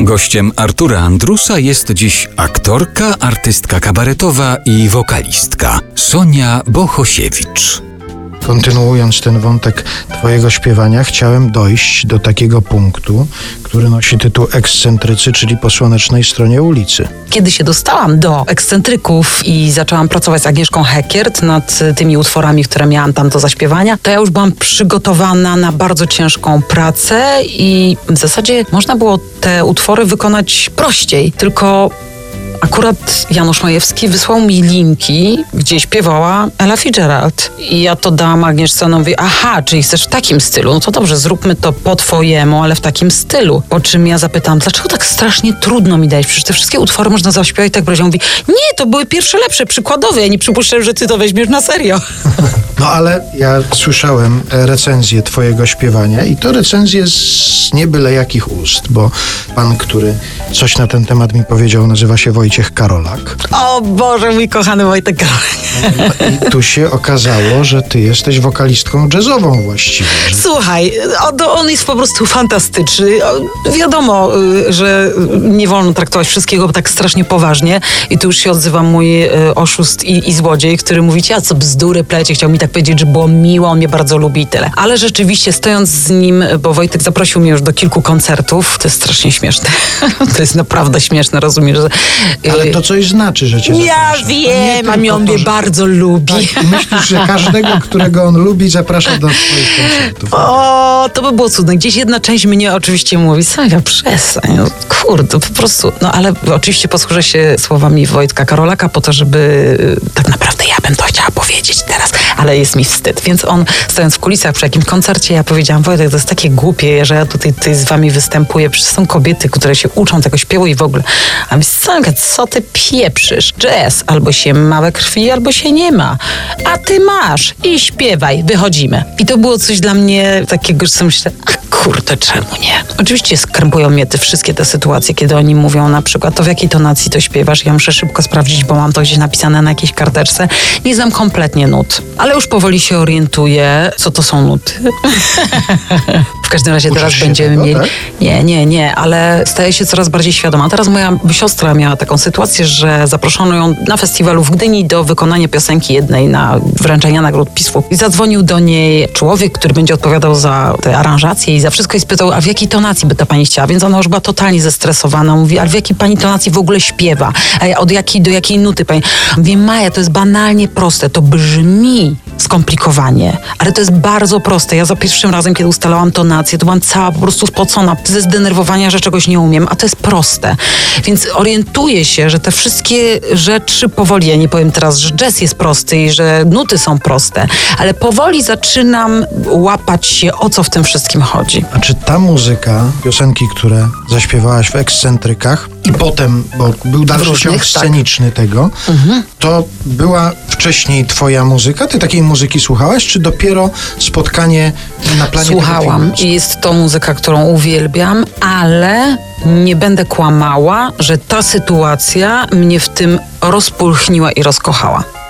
Gościem Artura Andrusa jest dziś aktorka, artystka kabaretowa i wokalistka Sonia Bohosiewicz. Kontynuując ten wątek Twojego śpiewania, chciałem dojść do takiego punktu, który nosi tytuł Ekscentrycy, czyli po słonecznej stronie ulicy. Kiedy się dostałam do ekscentryków i zaczęłam pracować z Agnieszką Hekiert nad tymi utworami, które miałam tam do zaśpiewania, to ja już byłam przygotowana na bardzo ciężką pracę i w zasadzie można było te utwory wykonać prościej, tylko Akurat Janusz Majewski wysłał mi linki, gdzie śpiewała Ella Fitzgerald. I ja to dałam Agnieszce, ona mówi, aha, czyli chcesz w takim stylu? No to dobrze, zróbmy to po twojemu, ale w takim stylu. Po czym ja zapytałam, dlaczego tak strasznie trudno mi dać? Przecież te wszystkie utwory można zaśpiewać tak brać. mówi, nie, to były pierwsze lepsze, przykładowe. Ja nie przypuszczam, że ty to weźmiesz na serio. No ale ja słyszałem recenzję twojego śpiewania i to recenzje z nie byle jakich ust, bo pan, który coś na ten temat mi powiedział, nazywa się Wojciech Karolak. O Boże, mój kochany Wojtek Karolak. No I tu się okazało, że ty jesteś wokalistką jazzową właściwie. Że... Słuchaj, on, jest po prostu fantastyczny. Wiadomo, y, że nie wolno traktować wszystkiego tak strasznie poważnie i tu już się odzywa mój y, oszust i, i złodziej, który mówi, a co bzdury plecie, chciał mi tak powiedzieć, że było miło, on mnie bardzo lubi i tyle. Ale rzeczywiście stojąc z nim, bo Wojtek zaprosił mnie już do kilku koncertów, to jest strasznie śmieszne. to jest naprawdę śmieszne, rozumiesz? Że, Ale to coś znaczy, że cię Ja zaprasza. Wiem, a mnie on mnie bardzo lubi. Tak, myślisz, że każdego, którego on lubi, zaprasza do swoich koncertów. O, to by było cudne. Gdzieś jedna część mnie oczywiście mówi, Sania, przestań, no, kurde, po prostu. No ale oczywiście posłużę się słowami Wojtka Karolaka po to, żeby y, tak naprawdę ja bym to chciała powiedzieć teraz, ale jest mi wstyd. Więc on, stojąc w kulisach przy jakimś koncercie, ja powiedziałam, Wojtek, to jest takie głupie, że ja tutaj, tutaj z wami występuję. Przecież są kobiety, które się uczą tego śpiewu i w ogóle. A mi Sanka, co ty pieprzysz? Jazz, albo się ma we krwi, albo się nie ma. A ty masz i śpiewaj, wychodzimy. I to było coś dla mnie takiego, że myślę, a kurde, czemu nie? Oczywiście skrępują mnie te wszystkie te sytuacje, kiedy oni mówią na przykład, to w jakiej tonacji to śpiewasz? Ja muszę szybko sprawdzić, bo mam to gdzieś napisane na jakiejś karteczce. Nie znam kompletnie nut, ale już powoli się orientuję, co to są nuty. w każdym razie Uczysz teraz będziemy tego, mieli... tak? Nie, nie, nie, ale staję się coraz bardziej świadoma. Teraz moja siostra miała taką sytuację, że zaproszono ją na festiwalu w Gdyni do wykonania piosenki jednej na wręczenia nagród PiSu. I zadzwonił do niej człowiek, który będzie odpowiadał za te aranżacje i za wszystko i spytał, a w jakiej tonacji by ta pani chciała? Więc ona już była totalnie zestresowana. Mówi, ale w jakiej pani tonacji w ogóle śpiewa? A od jakiej do jakiej nuty pani? Mówi, Maja, to jest banalnie proste. To brzmi skomplikowanie, ale to jest bardzo proste. Ja za pierwszym razem, kiedy ustalałam tonację, to byłam cała po prostu spocona ze zdenerwowania, że czegoś nie umiem, a to jest proste. Więc orientuję się, że te wszystkie rzeczy powoli, ja nie powiem teraz, że jazz jest prosty i że nuty są proste, ale powoli zaczynam łapać się, o co w tym wszystkim chodzi. A czy ta muzyka, piosenki, które zaśpiewałaś w ekscentrykach i potem, bo był dalszy ciąg tak. sceniczny tego, to była wcześniej twoja muzyka? Ty takiej muzyki słuchałaś, czy dopiero spotkanie na planie Słuchałam i jest to muzyka, którą uwielbiam, ale nie będę kłamała, że ta sytuacja mnie w tym rozpulchniła i rozkochała.